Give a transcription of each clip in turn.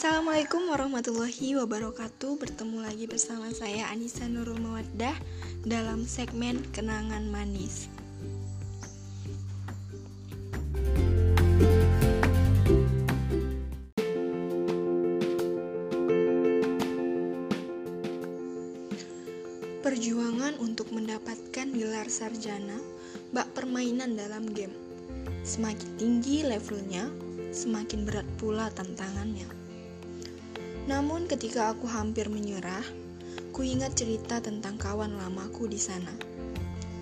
Assalamualaikum warahmatullahi wabarakatuh. Bertemu lagi bersama saya Anissa Nurul Mawaddah Dalam segmen Kenangan Manis. Perjuangan untuk mendapatkan gelar sarjana bak permainan dalam game. Semakin tinggi levelnya, semakin berat pula tantangannya namun ketika aku hampir menyerah, ku ingat cerita tentang kawan lamaku di sana.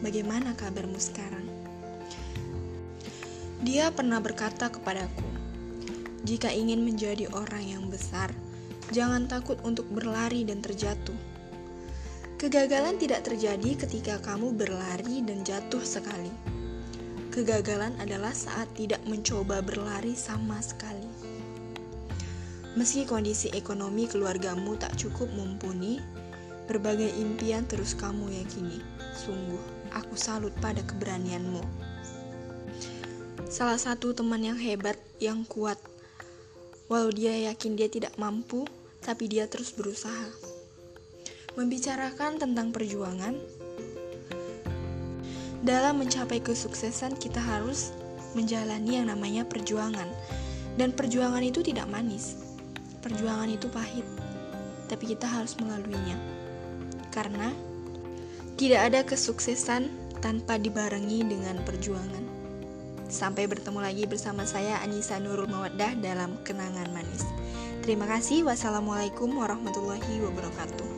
Bagaimana kabarmu sekarang? Dia pernah berkata kepadaku, "Jika ingin menjadi orang yang besar, jangan takut untuk berlari dan terjatuh. Kegagalan tidak terjadi ketika kamu berlari dan jatuh sekali. Kegagalan adalah saat tidak mencoba berlari sama sekali." Meski kondisi ekonomi keluargamu tak cukup mumpuni, berbagai impian terus kamu yakini. Sungguh, aku salut pada keberanianmu. Salah satu teman yang hebat, yang kuat. Walau dia yakin dia tidak mampu, tapi dia terus berusaha. Membicarakan tentang perjuangan, dalam mencapai kesuksesan kita harus menjalani yang namanya perjuangan. Dan perjuangan itu tidak manis Perjuangan itu pahit, tapi kita harus melaluinya. Karena tidak ada kesuksesan tanpa dibarengi dengan perjuangan. Sampai bertemu lagi bersama saya Anissa Nurul Mawaddah dalam Kenangan Manis. Terima kasih. Wassalamualaikum warahmatullahi wabarakatuh.